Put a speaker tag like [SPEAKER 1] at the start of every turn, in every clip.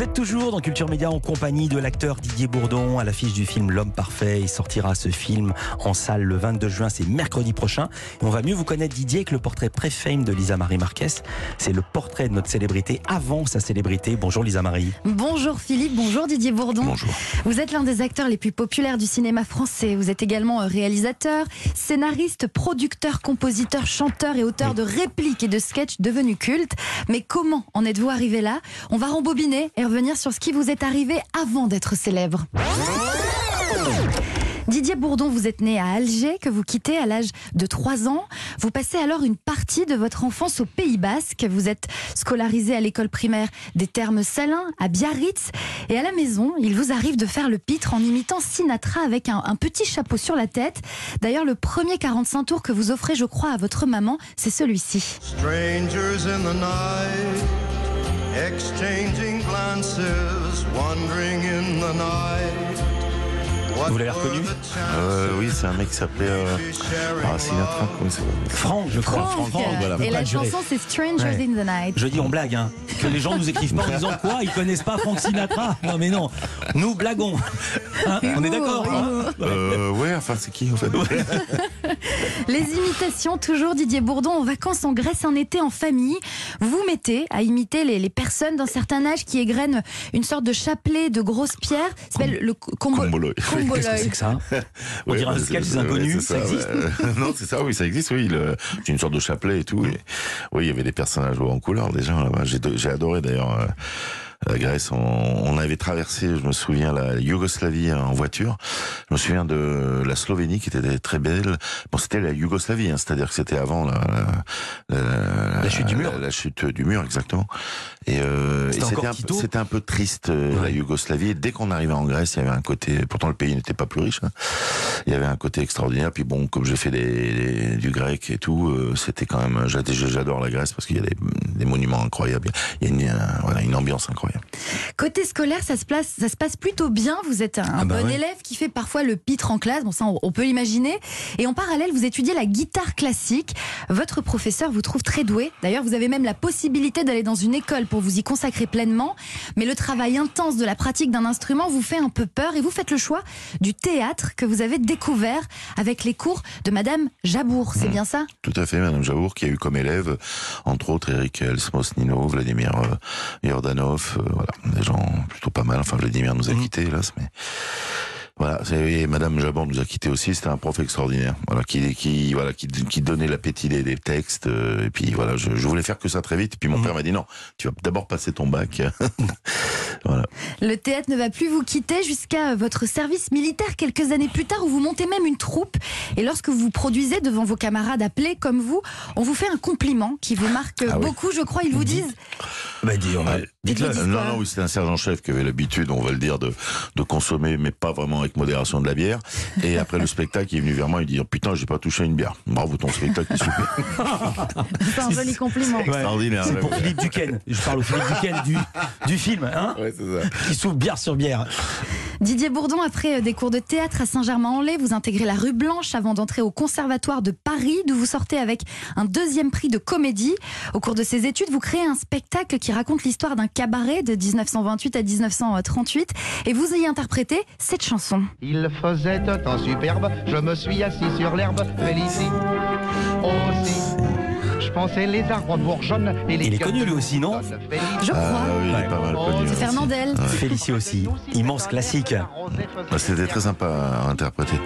[SPEAKER 1] Vous êtes toujours dans Culture Média en compagnie de l'acteur Didier Bourdon à l'affiche du film L'homme parfait. Il sortira ce film en salle le 22 juin, c'est mercredi prochain. Et on va mieux vous connaître Didier avec le portrait pré-fame de Lisa Marie Marquez. C'est le portrait de notre célébrité avant sa célébrité. Bonjour Lisa Marie.
[SPEAKER 2] Bonjour Philippe, bonjour Didier Bourdon.
[SPEAKER 1] Bonjour.
[SPEAKER 2] Vous êtes l'un des acteurs les plus populaires du cinéma français. Vous êtes également réalisateur, scénariste, producteur, compositeur, chanteur et auteur de répliques et de sketchs devenus cultes. Mais comment en êtes-vous arrivé là? On va rembobiner et revenir sur ce qui vous est arrivé avant d'être célèbre. Didier Bourdon, vous êtes né à Alger, que vous quittez à l'âge de 3 ans. Vous passez alors une partie de votre enfance au Pays Basque. Vous êtes scolarisé à l'école primaire des Termes Salins, à Biarritz. Et à la maison, il vous arrive de faire le pitre en imitant Sinatra avec un, un petit chapeau sur la tête. D'ailleurs, le premier 45 tours que vous offrez, je crois, à votre maman, c'est celui-ci.
[SPEAKER 3] Strangers in the night,
[SPEAKER 1] Vous l'avez reconnu
[SPEAKER 4] Euh, oui, c'est un mec qui s'appelait euh, ah, Sinatra. Comment
[SPEAKER 1] Franck, je crois.
[SPEAKER 2] Franck.
[SPEAKER 1] voilà.
[SPEAKER 2] Et la chanson, c'est Strangers
[SPEAKER 1] Ouais.
[SPEAKER 2] in the Night.
[SPEAKER 1] Je dis on blague, hein. Que les gens nous écrivent pas en disant quoi Ils connaissent pas Franck Sinatra Non mais non, nous blaguons. Hein, on est d'accord hein
[SPEAKER 4] euh, Ouais, enfin, c'est qui en fait
[SPEAKER 2] Les imitations, toujours Didier Bourdon en vacances en Grèce un été en famille. Vous mettez à imiter les, les personnes d'un certain âge qui égrènent une sorte de chapelet de grosses pierres. Ça s'appelle le combo.
[SPEAKER 4] Comboloï.
[SPEAKER 1] Qu'est-ce que c'est que ça On
[SPEAKER 4] Ouais,
[SPEAKER 1] dirait un
[SPEAKER 4] bah,
[SPEAKER 1] sketch
[SPEAKER 4] c'est-
[SPEAKER 1] des inconnus,
[SPEAKER 4] ouais,
[SPEAKER 1] ça,
[SPEAKER 4] c'est
[SPEAKER 1] existe
[SPEAKER 4] ouais. Non, c'est ça, oui, ça existe, oui. le- C'est une sorte de chapelet et tout. et- oui, il y avait des personnages en couleur déjà là-bas. J'ai j'ai adoré d'ailleurs. Euh, la Grèce, on, on avait traversé, je me souviens, la Yougoslavie en voiture. Je me souviens de la Slovénie qui était très belle. Bon, c'était la Yougoslavie, hein, c'est-à-dire que c'était avant la, la, la-
[SPEAKER 1] La chute du mur.
[SPEAKER 4] La, chute du mur, exactement. Et, euh,
[SPEAKER 1] C'était
[SPEAKER 4] un, peu- c'était un peu triste, euh, la. Yougoslavie. Et dès qu'on arrivait en Grèce, il y avait un côté, pourtant le pays n'était pas plus riche, hein. il y avait un côté extraordinaire. Puis bon, comme j'ai fait des, des- du grec et tout, euh, c'était quand même, j'a- j'adore la Grèce parce qu'il y a des, des monuments incroyables. Il y a une, euh, une ambiance incroyable.
[SPEAKER 2] Côté scolaire, ça se, place, ça se passe plutôt bien. Vous êtes un,
[SPEAKER 1] Ah bah
[SPEAKER 2] bon
[SPEAKER 1] ouais.
[SPEAKER 2] élève qui fait parfois le pitre en classe. Bon, ça, on, on peut l'imaginer. Et en parallèle, vous étudiez la guitare classique. Votre professeur vous trouve très doué. D'ailleurs, vous avez même la possibilité d'aller dans une école pour vous y consacrer pleinement. Mais le travail intense de la pratique d'un instrument vous fait un peu peur et vous faites le choix du théâtre que vous avez découvert avec les cours de Madame Jabour. C'est
[SPEAKER 4] Mmh.
[SPEAKER 2] bien ça?
[SPEAKER 4] Tout à fait, Madame Jaour, qui a eu comme élève, entre autres, Eric Elsmos Nino, Vladimir euh, Jordanov, euh, voilà, des gens plutôt pas mal. Enfin, Vladimir nous a
[SPEAKER 1] Mhm.
[SPEAKER 4] quittés, hélas, mais voilà. c'est- Et Madame Jabour nous a quittés aussi. C'était un prof extraordinaire, voilà, qui, qui, voilà, qui, qui donnait l'appétit des, des textes. euh, et puis voilà, je, je voulais faire que ça très vite. Et puis mon
[SPEAKER 1] Mhm.
[SPEAKER 4] père m'a dit non, tu vas d'abord passer ton bac. voilà.
[SPEAKER 2] Le théâtre ne va plus vous quitter jusqu'à votre service militaire quelques années plus tard où vous montez même une troupe. Et lorsque vous vous produisez devant vos camarades appelés comme vous, on vous fait un compliment qui vous marque
[SPEAKER 4] Ah oui.
[SPEAKER 2] beaucoup, je crois. Ils vous disent
[SPEAKER 1] Bah dis, on va- dites-le.
[SPEAKER 2] Dites-le.
[SPEAKER 4] Non, non, oui, c'était un sergent-chef qui avait l'habitude, on va le dire, de, de consommer, mais pas vraiment avec modération de la bière. Et après le spectacle, il est venu vers moi, il dit, oh, putain, j'ai pas touché une bière. Bravo, ton spectacle est super.
[SPEAKER 2] c'est un joli compliment.
[SPEAKER 4] Extraordinaire.
[SPEAKER 1] C'est pour. Philippe Duquesne. Je parle au Philippe Duquesne du, du film, hein
[SPEAKER 4] Ouais, c'est ça.
[SPEAKER 1] Qui souffle bière sur bière.
[SPEAKER 2] Didier Bourdon, après euh, des cours de théâtre à Saint-Germain-en-Laye, vous intégrez la rue Blanche avant d'entrer au Conservatoire de Paris, d'où vous sortez avec un deuxième prix de comédie. Au cours de ces études, vous créez un spectacle qui raconte l'histoire d'un cabaret de 1928 à 1938 et vous y interprétez cette chanson.
[SPEAKER 5] Il faisait un temps superbe, je me suis assis sur l'herbe, Félicie aussi. Je pensais les arbres bourgeonnent et les
[SPEAKER 1] Il est connu, lui aussi, non
[SPEAKER 2] Je crois.
[SPEAKER 4] Ah oui, il est pas mal connu.
[SPEAKER 2] C'est
[SPEAKER 4] aussi.
[SPEAKER 2] Fernandel.
[SPEAKER 1] Félicie aussi. Immense classique.
[SPEAKER 4] Bah, C'était très sympa à interpréter.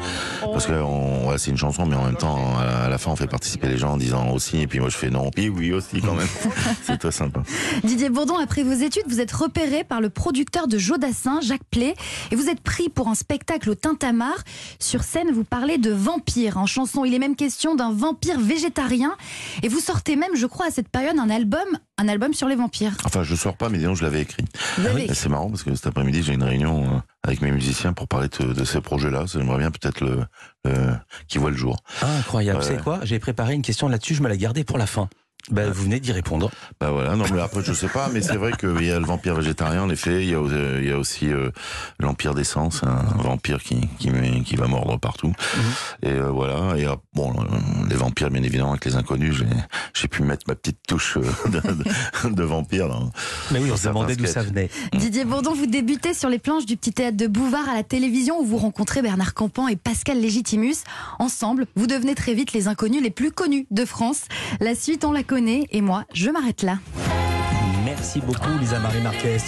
[SPEAKER 4] Parce que on, ouais, c'est une chanson, mais en même temps, à la, fin, on fait participer les gens en disant aussi, et puis moi je fais non, puis oui aussi quand même. c'est très sympa.
[SPEAKER 2] Didier Bourdon, après vos études, vous êtes repéré par le producteur de Jodassin, Jacques Play, et vous êtes pris pour un spectacle au Tintamarre. Sur scène, vous parlez de vampires. En chanson, il est même question d'un vampire végétarien. Et vous sortez même, je crois, à cette période, un album, un album sur les vampires.
[SPEAKER 4] Enfin, je sors pas, mais disons, je l'avais écrit. Et C'est marrant parce que cet après-midi, j'ai une réunion euh, avec mes musiciens pour parler de, de ces projets-là. J'aimerais bien peut-être le, le, qu'ils voient le jour.
[SPEAKER 1] Ah, incroyable. Vous savez quoi? J'ai préparé une question là-dessus, je me la gardais pour la fin. Bah, vous venez d'y répondre.
[SPEAKER 4] Bah voilà, non mais après je sais pas, mais c'est vrai qu'il y a le vampire végétarien en effet, il y a, euh, il y a aussi euh, l'empire d'essence, un vampire qui, qui, va mordre partout. Et euh, voilà, et euh, bon, les vampires bien évidemment avec les inconnus, j'ai, pu mettre ma petite touche de, de- de vampire dans,
[SPEAKER 1] Mais oui, on se demandait d'où ça venait.
[SPEAKER 2] Didier Bourdon, vous débutez sur les planches du petit théâtre de Bouvard à la télévision où vous rencontrez Bernard Campan et Pascal Légitimus. Ensemble, vous devenez très vite les inconnus les plus connus de France. La suite, on la connaît et moi, je m'arrête là.
[SPEAKER 1] Merci beaucoup, Lisa Marie Marquez.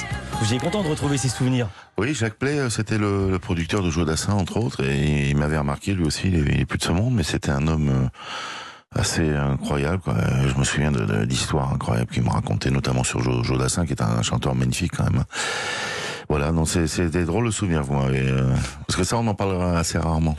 [SPEAKER 1] Vous êtes content de retrouver ces souvenirs
[SPEAKER 4] Oui, Jacques Play, euh, c'était le, le producteur de Joe Dassin, entre autres, et il m'avait remarqué, lui aussi, il est, il est plus de ce monde, mais c'était un homme euh, assez incroyable. Quoi. Je me souviens de- de- d'histoires incroyables qu'il me racontait, notamment sur Joe, Joe Dassin, qui est un chanteur magnifique quand même. Voilà, donc c'est c'est des drôles de souvenirs, vous m'avez... euh, parce que ça, on en parlera assez rarement.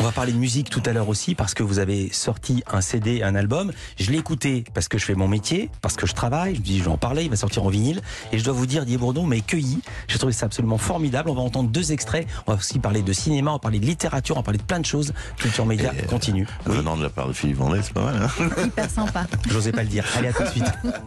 [SPEAKER 1] On va parler de musique tout à l'heure aussi parce que vous avez sorti un CD, un album. Je l'ai écouté parce que je fais mon métier, parce que je travaille. Je me dis, je vais en parler, il va sortir en vinyle. Et je dois vous dire, Didier Bourdon m'a cueilli. J'ai trouvé ça absolument formidable. On va entendre deux extraits. On va aussi parler de cinéma, on va parler de littérature, on va parler de plein de choses. Culture Média
[SPEAKER 4] euh,
[SPEAKER 1] continue. Oui,
[SPEAKER 4] Venant de la part de Philippe Vandel, c'est pas mal. Hein
[SPEAKER 2] Hyper sympa.
[SPEAKER 1] j'osais pas le dire. Allez, à tout de suite.